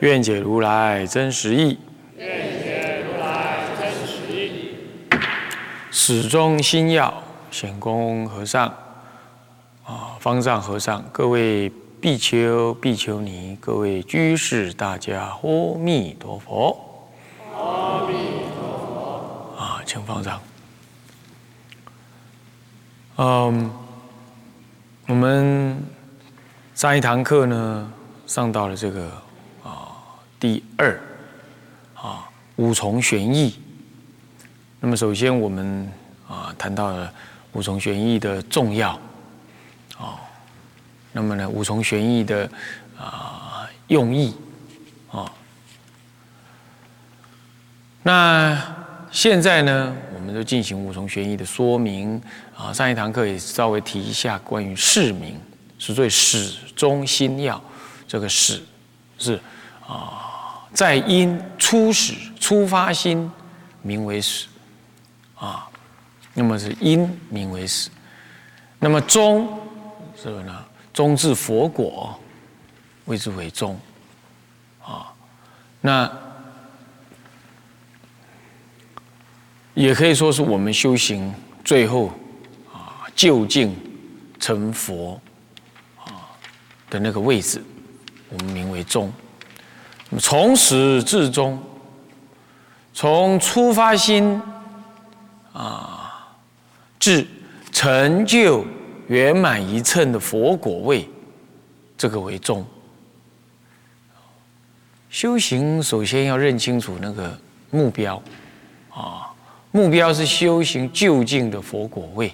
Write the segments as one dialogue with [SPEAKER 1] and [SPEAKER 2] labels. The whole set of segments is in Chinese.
[SPEAKER 1] 愿解如来真实义，愿解如来真实义。始终心要显公和尚，啊，方丈和尚，各位。比丘、比丘尼，各位居士，大家阿弥陀佛！阿弥陀佛！啊，请放上。嗯，我们上一堂课呢，上到了这个第二啊五重玄义。那么首先我们啊谈到了五重玄义的重要啊。那么呢，五重玄义的啊用意啊，那现在呢，我们就进行五重玄义的说明啊。上一堂课也稍微提一下关于释名，是最始终心要。这个始是啊，在因初始出发心名为始啊，那么是因名为始，那么终是不是呢？终至佛果，谓之为终，啊，那也可以说是我们修行最后啊就近成佛啊的那个位置，我们名为终。从始至终，从出发心啊至成就。圆满一称的佛果位，这个为重。修行首先要认清楚那个目标，啊，目标是修行就近的佛果位。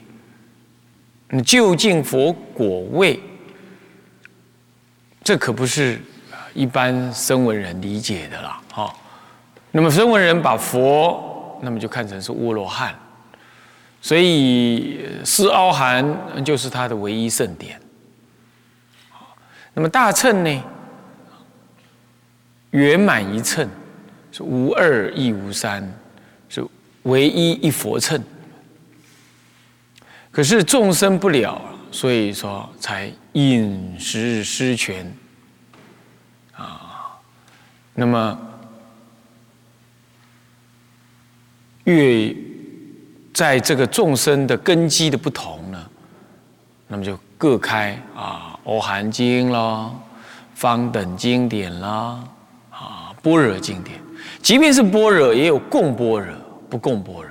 [SPEAKER 1] 你就近佛果位，这可不是一般声闻人理解的啦，哈。那么声闻人把佛，那么就看成是阿罗汉。所以四凹含就是他的唯一圣典。那么大乘呢？圆满一乘是无二亦无三，是唯一一佛乘。可是众生不了，所以说才饮食失权。那么越。在这个众生的根基的不同呢，那么就各开啊，《阿含经》啦，方等经典啦，啊，般若经典，即便是般若，也有共般若，不共般若。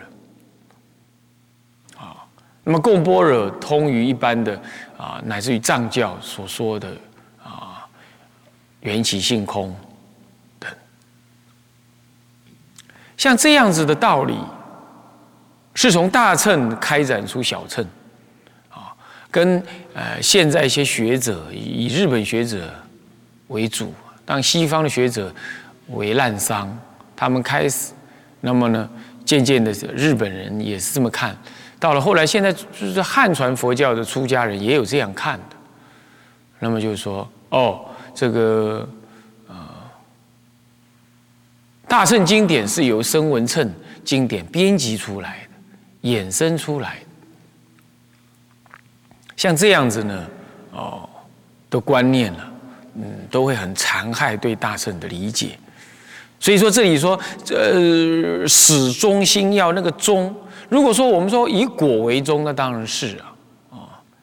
[SPEAKER 1] 啊，那么共般若通于一般的啊，乃至于藏教所说的啊，缘起性空等，像这样子的道理。是从大乘开展出小乘，啊，跟呃现在一些学者以日本学者为主，当西方的学者为滥觞，他们开始，那么呢，渐渐的日本人也是这么看，到了后来，现在就是汉传佛教的出家人也有这样看的，那么就是说，哦，这个大乘经典是由声闻乘经典编辑出来的。衍生出来，像这样子呢，哦，的观念了，嗯，都会很残害对大圣的理解。所以说，这里说，呃，始终心要那个终。如果说我们说以果为终，那当然是啊，啊，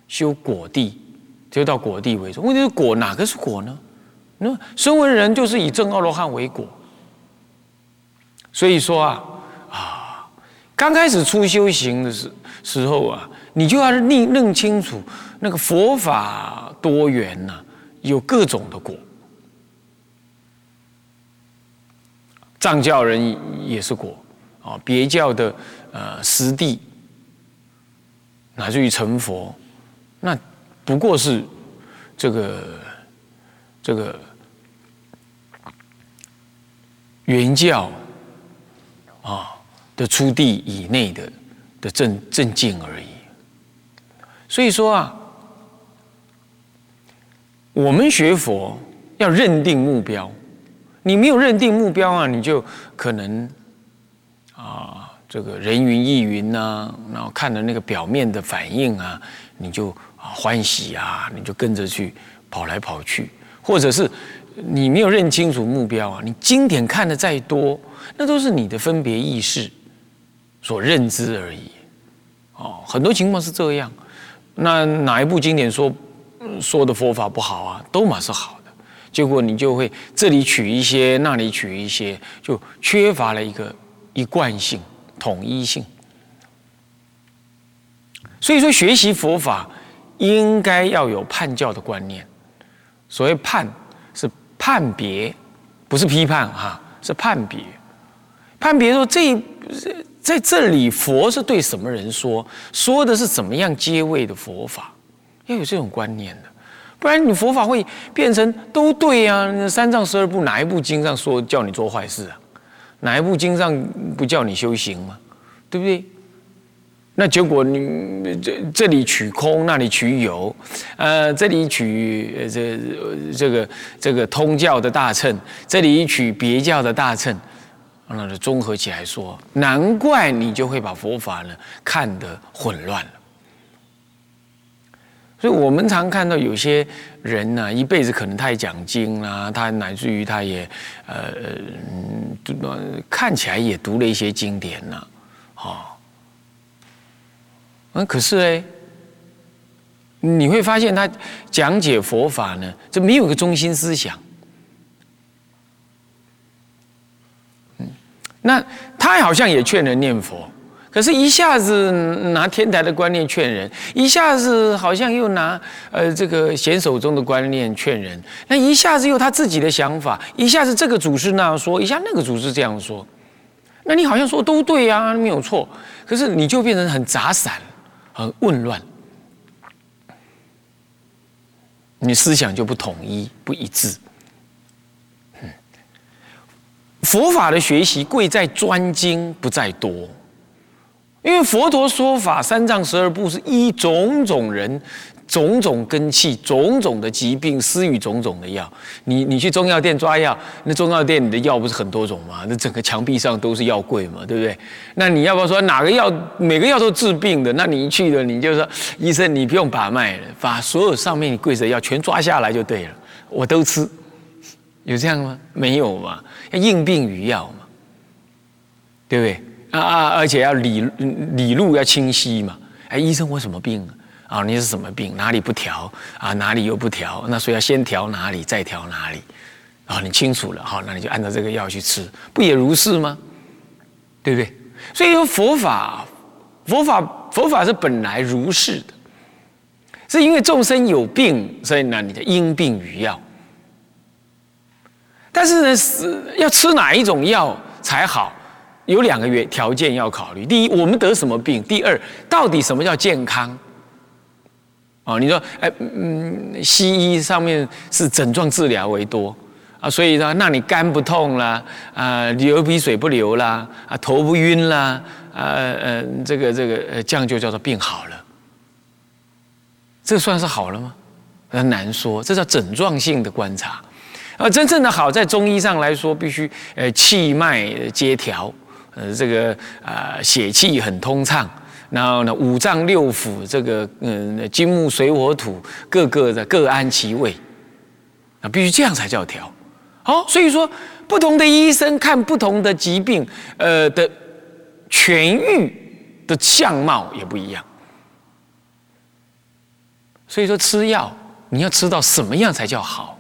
[SPEAKER 1] 修果地，就到果地为终。问题是果哪个是果呢？那声闻人就是以正阿罗汉为果。所以说啊啊。刚开始初修行的时时候啊，你就要认认清楚那个佛法多元呐，有各种的果。藏教人也是果啊，别教的呃师弟，乃至于成佛，那不过是这个这个原教啊的出地以内的的正正境而已。所以说啊，我们学佛要认定目标，你没有认定目标啊，你就可能啊这个人云亦云呐，然后看的那个表面的反应啊，你就啊欢喜啊，你就跟着去跑来跑去，或者是。你没有认清楚目标啊！你经典看的再多，那都是你的分别意识所认知而已。哦，很多情况是这样。那哪一部经典说说的佛法不好啊？都嘛是好的。结果你就会这里取一些，那里取一些，就缺乏了一个一贯性、统一性。所以说，学习佛法应该要有判教的观念。所谓判。判别不是批判哈，是判别。判别说这在这里佛是对什么人说？说的是怎么样阶位的佛法？要有这种观念的，不然你佛法会变成都对啊。三藏十二部哪一部经上说叫你做坏事啊？哪一部经上不叫你修行吗？对不对？那结果你这这里取空，那里取有，呃，这里取这这个这个通教的大乘，这里取别教的大乘，那就综合起来说，难怪你就会把佛法呢看得混乱了。所以我们常看到有些人呢，一辈子可能太讲经啦，他乃至于他也呃，看起来也读了一些经典呢，啊。嗯，可是哎，你会发现他讲解佛法呢，这没有个中心思想。嗯，那他好像也劝人念佛，可是一下子拿天台的观念劝人，一下子好像又拿呃这个显手中的观念劝人，那一下子又他自己的想法，一下子这个祖师那样说，一下那个祖师这样说，那你好像说都对呀，没有错，可是你就变成很杂散。而混乱，你思想就不统一、不一致。佛法的学习贵在专精，不在多。因为佛陀说法三藏十二部是一种种人。种种根气，种种的疾病，施予种种的药。你你去中药店抓药，那中药店里的药不是很多种吗？那整个墙壁上都是药柜嘛，对不对？那你要不要说哪个药，每个药都治病的？那你一去了，你就说医生，你不用把脉了，把所有上面你柜子的药全抓下来就对了，我都吃。有这样吗？没有嘛，要应病与药嘛，对不对？啊啊，而且要理理路要清晰嘛。哎，医生，我什么病？啊，啊你是什么病？哪里不调啊？哪里又不调？那所以要先调哪里，再调哪里？啊，你清楚了哈，那你就按照这个药去吃，不也如是吗？对不对？所以说佛法，佛法，佛法是本来如是的，是因为众生有病，所以呢，你的因病与药。但是呢，是要吃哪一种药才好？有两个原条件要考虑：第一，我们得什么病；第二，到底什么叫健康？哦，你说，哎，嗯，西医上面是诊状治疗为多啊，所以呢，那你肝不痛啦，啊，流鼻水不流啦，啊，头不晕啦，啊，呃，这个这个，呃，这样就叫做病好了，这算是好了吗？很难说，这叫诊状性的观察，而真正的好，在中医上来说，必须呃气脉皆调，呃，这个啊血气很通畅。然后呢，五脏六腑这个嗯，金木水火土各个的各安其位，啊，必须这样才叫调。好，所以说不同的医生看不同的疾病，呃的痊愈的相貌也不一样。所以说吃药你要吃到什么样才叫好？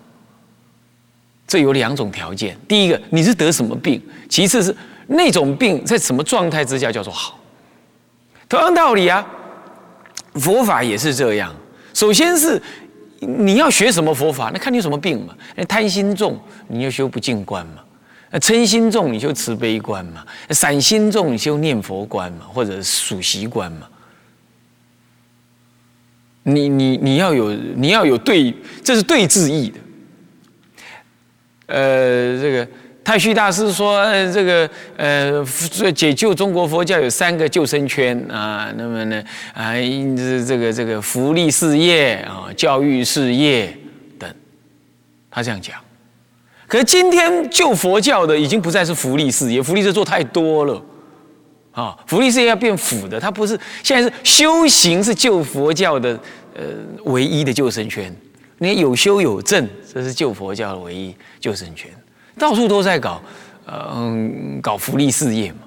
[SPEAKER 1] 这有两种条件：第一个你是得什么病；其次是那种病在什么状态之下叫做好。同样道理啊，佛法也是这样。首先是你要学什么佛法，那看你有什么病嘛。那贪心重，你就修不净观嘛；那嗔心重，你就慈悲观嘛；散心重，你修念佛观嘛，或者数习观嘛。你你你要有你要有对，这是对治意的。呃，这个。太虚大师说，这个呃，解救中国佛教有三个救生圈啊，那么呢，啊，这个这个福利事业啊，教育事业等，他这样讲。可是今天救佛教的已经不再是福利事业，福利事业做太多了啊，福利事业要变辅的，它不是现在是修行是救佛教的呃唯一的救生圈。你有修有证，这是救佛教的唯一救生圈。到处都在搞，嗯，搞福利事业嘛，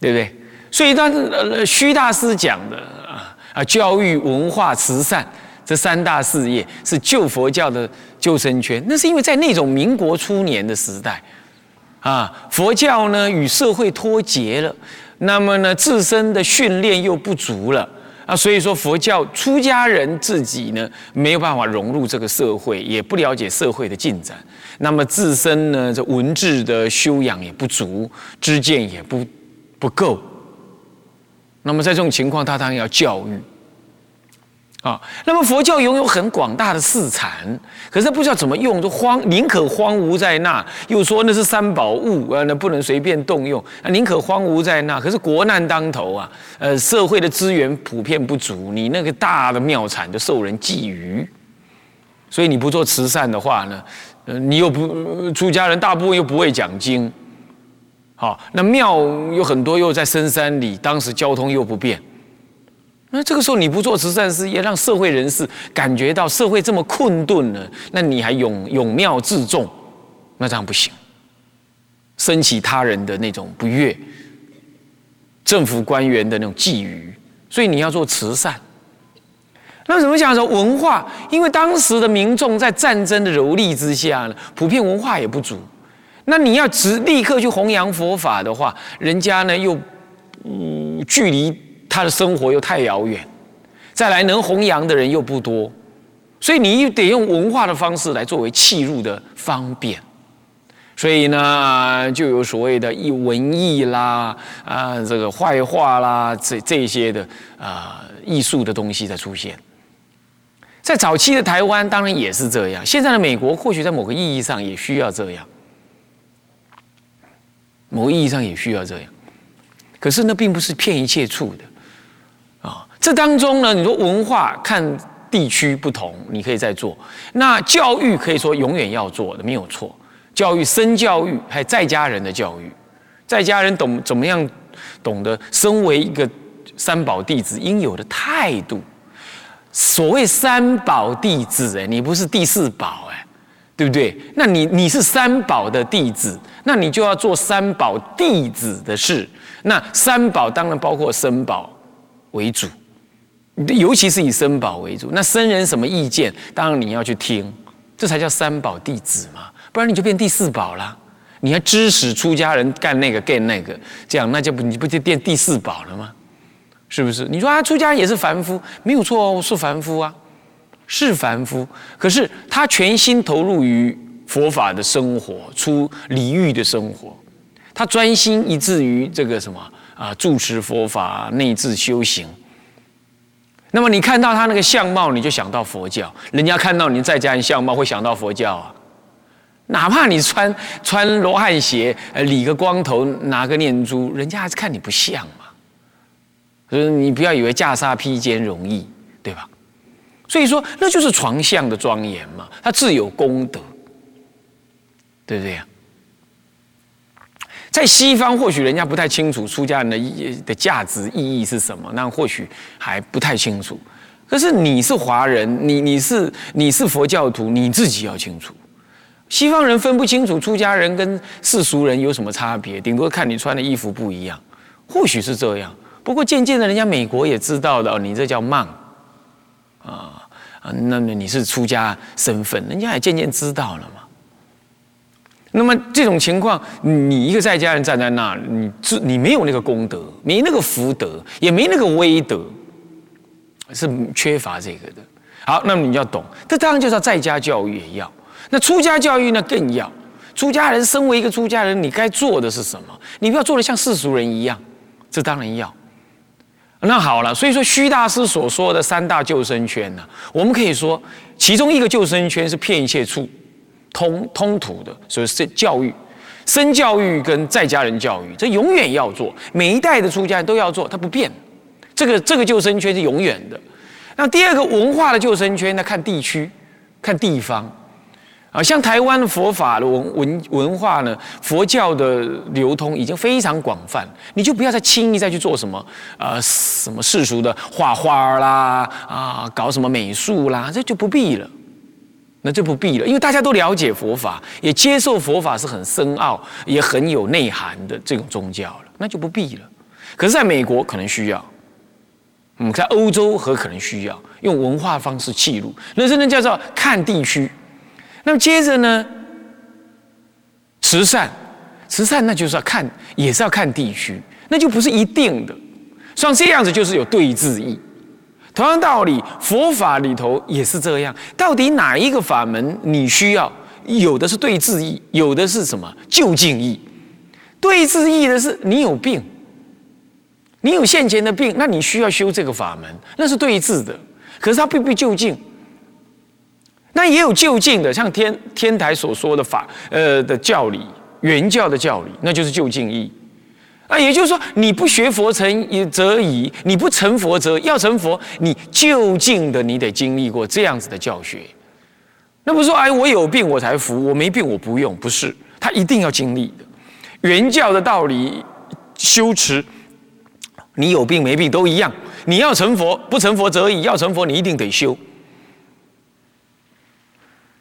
[SPEAKER 1] 对不对？所以当呃虚大师讲的啊啊，教育、文化、慈善这三大事业是救佛教的救生圈。那是因为在那种民国初年的时代，啊，佛教呢与社会脱节了，那么呢自身的训练又不足了。啊，所以说佛教出家人自己呢没有办法融入这个社会，也不了解社会的进展，那么自身呢这文字的修养也不足，知见也不不够，那么在这种情况，他当然要教育。啊，那么佛教拥有很广大的市场，可是不知道怎么用，就荒宁可荒芜在那，又说那是三宝物啊，那不能随便动用啊，宁可荒芜在那。可是国难当头啊，呃，社会的资源普遍不足，你那个大的庙产就受人觊觎，所以你不做慈善的话呢，呃，你又不出家人大部分又不会讲经，好，那庙有很多又在深山里，当时交通又不便。那这个时候你不做慈善事业，让社会人士感觉到社会这么困顿了，那你还永永庙自重，那这样不行，升起他人的那种不悦，政府官员的那种觊觎，所以你要做慈善。那怎么讲说文化？因为当时的民众在战争的蹂躏之下呢，普遍文化也不足。那你要直立刻去弘扬佛法的话，人家呢又嗯距离。他的生活又太遥远，再来能弘扬的人又不多，所以你得用文化的方式来作为契入的方便，所以呢，就有所谓的“一文艺啦”啊，这个坏话啦，这这些的啊艺术的东西在出现。在早期的台湾当然也是这样，现在的美国或许在某个意义上也需要这样，某个意义上也需要这样，可是那并不是骗一切处的。这当中呢，你说文化看地区不同，你可以再做。那教育可以说永远要做的，没有错。教育、身教育，还有在家人的教育，在家人懂怎么样懂得身为一个三宝弟子应有的态度。所谓三宝弟子，哎，你不是第四宝，哎，对不对？那你你是三宝的弟子，那你就要做三宝弟子的事。那三宝当然包括身宝为主。尤其是以僧宝为主，那僧人什么意见，当然你要去听，这才叫三宝弟子嘛，不然你就变第四宝了。你要支使出家人干那个干那个，这样那就不你不就变第四宝了吗？是不是？你说啊，出家也是凡夫，没有错哦，是凡夫啊，是凡夫。可是他全心投入于佛法的生活，出离欲的生活，他专心以至于这个什么啊，住持佛法，内治修行。那么你看到他那个相貌，你就想到佛教；人家看到你在家人相貌，会想到佛教啊。哪怕你穿穿罗汉鞋，呃，理个光头，拿个念珠，人家还是看你不像嘛。所以你不要以为袈裟披肩容易，对吧？所以说，那就是床相的庄严嘛，他自有功德，对不对呀？在西方，或许人家不太清楚出家人的意的价值意义是什么，那或许还不太清楚。可是你是华人，你你是你是佛教徒，你自己要清楚。西方人分不清楚出家人跟世俗人有什么差别，顶多看你穿的衣服不一样，或许是这样。不过渐渐的，人家美国也知道了，你这叫慢啊啊，那么你是出家身份，人家也渐渐知道了嘛。那么这种情况，你一个在家人站在那，你自你没有那个功德，没那个福德，也没那个威德，是缺乏这个的。好，那么你要懂，这当然就是要在家教育也要。那出家教育呢更要。出家人身为一个出家人，你该做的是什么？你不要做的像世俗人一样，这当然要。那好了，所以说虚大师所说的三大救生圈呢，我们可以说其中一个救生圈是骗一切处。通通途的，所以是教育、身教育跟在家人教育，这永远要做，每一代的出家人都要做，它不变。这个这个救生圈是永远的。那第二个文化的救生圈，那看地区，看地方。啊，像台湾的佛法的文文文化呢，佛教的流通已经非常广泛，你就不要再轻易再去做什么，呃，什么世俗的画画啦，啊，搞什么美术啦，这就不必了，那就不必了，因为大家都了解佛法，也接受佛法是很深奥，也很有内涵的这种宗教了，那就不必了。可是在美国可能需要，嗯，在欧洲和可能需要用文化方式记录，那真的叫做看地区。那么接着呢？慈善，慈善那就是要看，也是要看地区，那就不是一定的。像这样子就是有对治意。同样道理，佛法里头也是这样。到底哪一个法门你需要？有的是对治意，有的是什么就近意。对治意的是你有病，你有现前的病，那你需要修这个法门，那是对治的。可是它并不就近。那也有就近的，像天天台所说的法，呃的教理，原教的教理，那就是就近意。啊，也就是说，你不学佛成则已，你不成佛则要成佛，你就近的你得经历过这样子的教学。那不是说，哎，我有病我才服，我没病我不用，不是，他一定要经历的。原教的道理修持，你有病没病都一样。你要成佛，不成佛则已，要成佛你一定得修。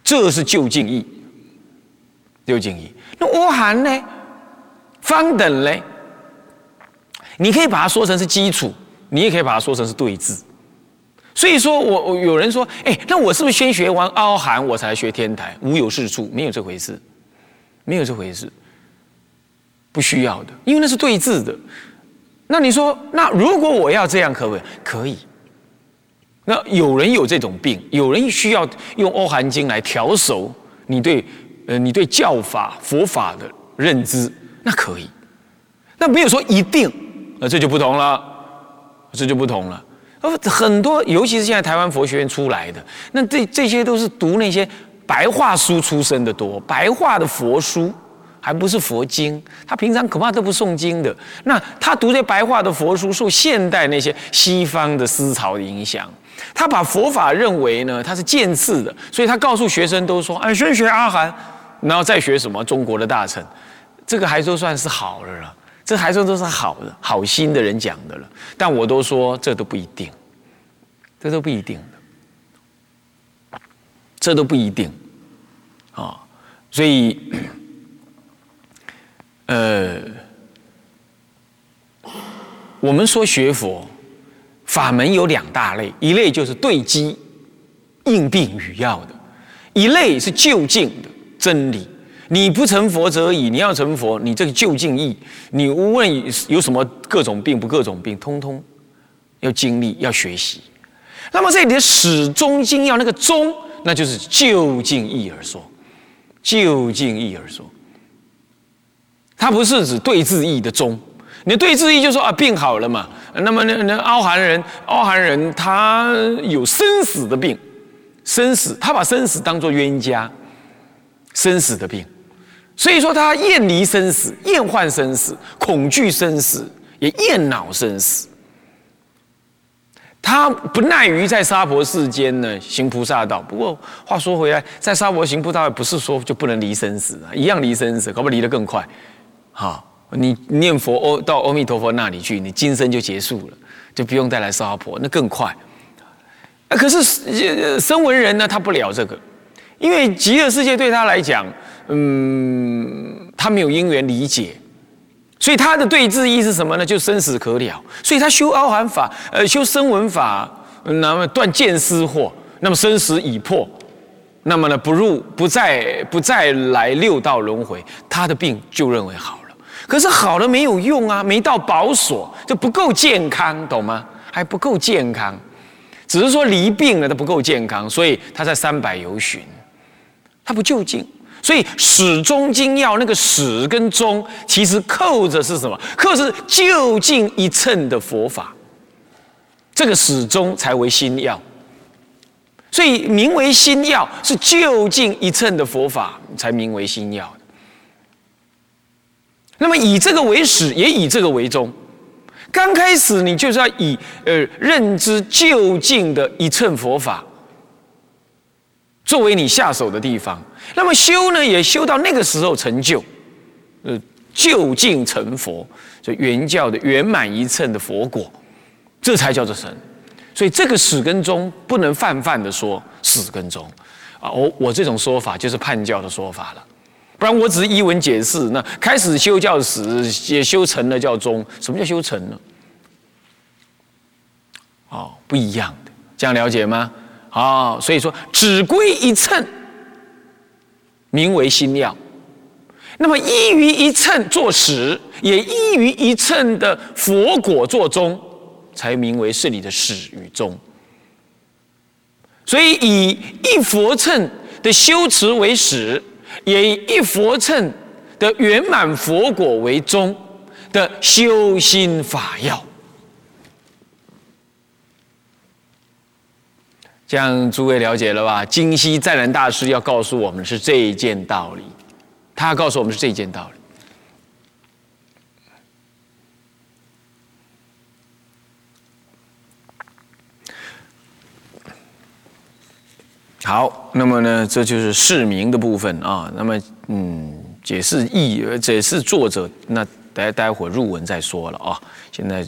[SPEAKER 1] 这是就近义，就近义。那阿含呢？方等呢？你可以把它说成是基础，你也可以把它说成是对治。所以说我我有人说，哎，那我是不是先学完阿含，我才学天台？无有是处，没有这回事，没有这回事，不需要的，因为那是对治的。那你说，那如果我要这样，可不可以？可以。那有人有这种病，有人需要用《欧含经》来调熟你对呃你对教法佛法的认知，那可以。那没有说一定，那这就不同了，这就不同了。呃，很多尤其是现在台湾佛学院出来的，那这这些都是读那些白话书出身的多，白话的佛书，还不是佛经。他平常恐怕都不诵经的。那他读这白话的佛书，受现代那些西方的思潮的影响。他把佛法认为呢，他是渐次的，所以他告诉学生都说：“哎，先学阿含，然后再学什么中国的大乘，这个还都算是好的了，这还算都是好的，好心的人讲的了。但我都说这都不一定，这都不一定的，这都不一定啊。所以，呃，我们说学佛。”法门有两大类，一类就是对机应病与药的，一类是就近的真理。你不成佛则已，你要成佛，你这个就近义，你无论有什么各种病不各种病，通通要经历要学习。那么这里的始终经要那个终，那就是就近义而说，就近义而说，它不是指对治义的终。你对治义就说啊，病好了嘛。那么那那凹寒人，凹寒人他有生死的病，生死他把生死当作冤家，生死的病，所以说他厌离生死，厌患生死，恐惧生死，也厌恼生死。他不耐于在娑婆世间呢行菩萨道。不过话说回来，在娑婆行菩萨道，不是说就不能离生死啊，一样离生死，可不可以离得更快？好。你念佛，哦，到阿弥陀佛那里去，你今生就结束了，就不用再来娑婆，那更快。可是声闻人呢，他不了这个，因为极乐世界对他来讲，嗯，他没有因缘理解，所以他的对治意是什么呢？就生死可了，所以他修阿含法，呃，修声闻法，那么断见思惑，那么生死已破，那么呢，不入不再不再来六道轮回，他的病就认为好了。可是好了没有用啊，没到保所就不够健康，懂吗？还不够健康，只是说离病了，他不够健康，所以他在三百游巡，他不就近，所以始终精要那个始跟终，其实扣着是什么？扣是就近一称的佛法，这个始终才为心要。所以名为心要，是就近一乘的佛法才名为心要。那么以这个为始，也以这个为终。刚开始你就是要以呃认知就近的一乘佛法作为你下手的地方。那么修呢，也修到那个时候成就，呃，就近成佛，就原教的圆满一乘的佛果，这才叫做神。所以这个始跟终不能泛泛的说始跟终啊，我我这种说法就是叛教的说法了。不然我只是一文解释，那开始修教始也修成了叫终，什么叫修成呢？哦，不一样的，这样了解吗？啊，所以说只归一称，名为心要。那么依于一称做始，也依于一称的佛果做终，才名为是你的始与终。所以以一佛称的修持为始。也以一佛称的圆满佛果为终的修心法要，这样诸位了解了吧？金溪湛然大师要告诉我们是这一件道理，他要告诉我们是这一件道理。好，那么呢，这就是释名的部分啊。那么，嗯，解释意，解释作者，那待待会入文再说了啊。现在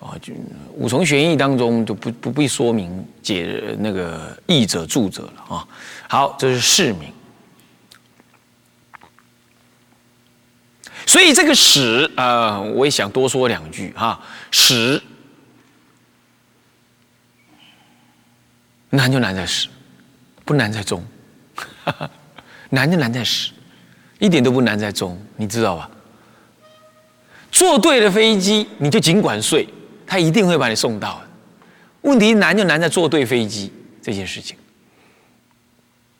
[SPEAKER 1] 啊，就五重玄义当中就不不必说明解那个译者著者了啊。好，这是释名。所以这个史啊，我也想多说两句哈。史难就难在史。不难在中，难就难在史，一点都不难在中，你知道吧？坐对了飞机，你就尽管睡，他一定会把你送到的。问题难就难在坐对飞机这件事情。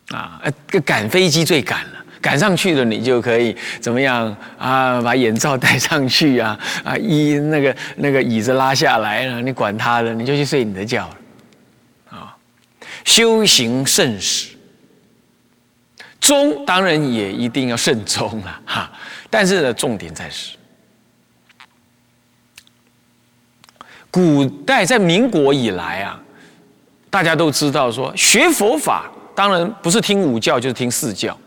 [SPEAKER 1] 啊，呃，赶飞机最赶了，赶上去了，你就可以怎么样啊？把眼罩戴上去啊，啊，衣那个那个椅子拉下来了，你管他的，你就去睡你的觉了。修行慎始，终当然也一定要慎终了哈。但是呢，重点在始。古代在民国以来啊，大家都知道说学佛法，当然不是听五教就是听四教，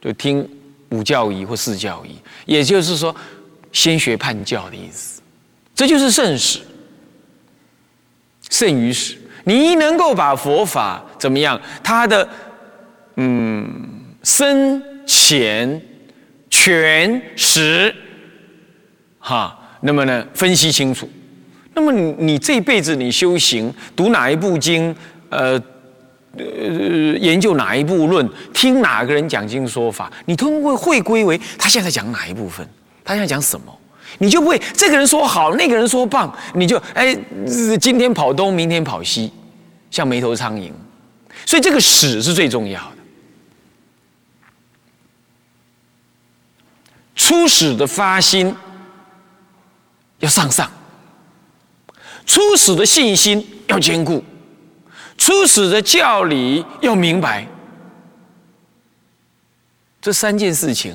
[SPEAKER 1] 就听五教仪或四教仪，也就是说先学判教的意思。这就是圣史，圣于史。你能够把佛法怎么样？它的嗯深浅全实哈，那么呢分析清楚。那么你你这辈子你修行读哪一部经？呃呃研究哪一部论？听哪个人讲经说法？你都会会归为他现在讲哪一部分？他现在讲什么？你就不会这个人说好，那个人说棒，你就哎，今天跑东，明天跑西，像没头苍蝇。所以这个始是最重要的。初始的发心要上上，初始的信心要坚固，初始的教理要明白，这三件事情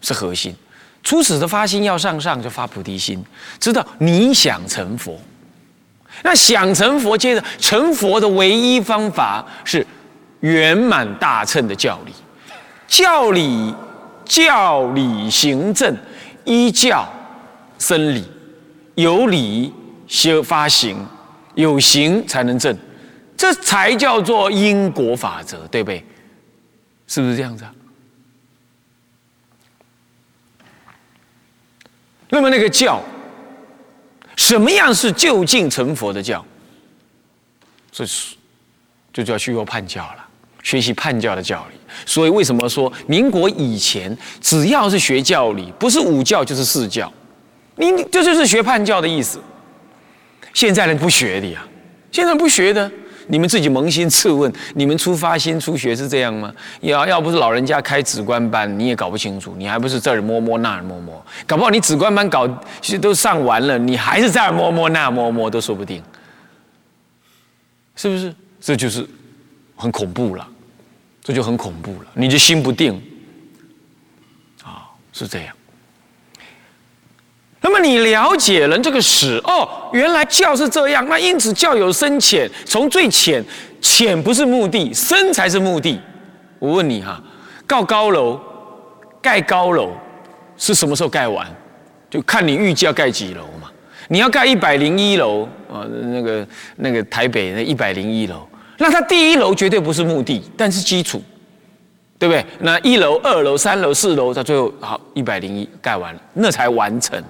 [SPEAKER 1] 是核心。初始的发心要上上，就发菩提心，知道你想成佛。那想成佛，接着成佛的唯一方法是圆满大乘的教理，教理教理行正，依教生理，有理修发行，有行才能正，这才叫做因果法则，对不对？是不是这样子啊？那么那个教，什么样是就近成佛的教？这是就叫虚有叛教了，学习叛教的教理。所以为什么说民国以前只要是学教理，不是五教就是四教，你这就是学叛教的意思。现在人不学的呀，现在不学的。你们自己扪心自问：你们出发心初学是这样吗？要要不是老人家开止观班，你也搞不清楚。你还不是这儿摸摸那儿摸摸，搞不好你止观班搞都上完了，你还是这儿摸摸那儿摸摸都说不定，是不是？这就是很恐怖了，这就很恐怖了，你的心不定，啊，是这样。那么你了解了这个史哦，原来教是这样，那因此教有深浅，从最浅，浅不是目的，深才是目的。我问你哈，盖高楼，盖高楼是什么时候盖完？就看你预计要盖几楼嘛。你要盖一百零一楼啊，那个那个台北那一百零一楼，那它第一楼绝对不是目的，但是基础，对不对？那一楼、二楼、三楼、四楼，到最后好一百零一盖完了，那才完成。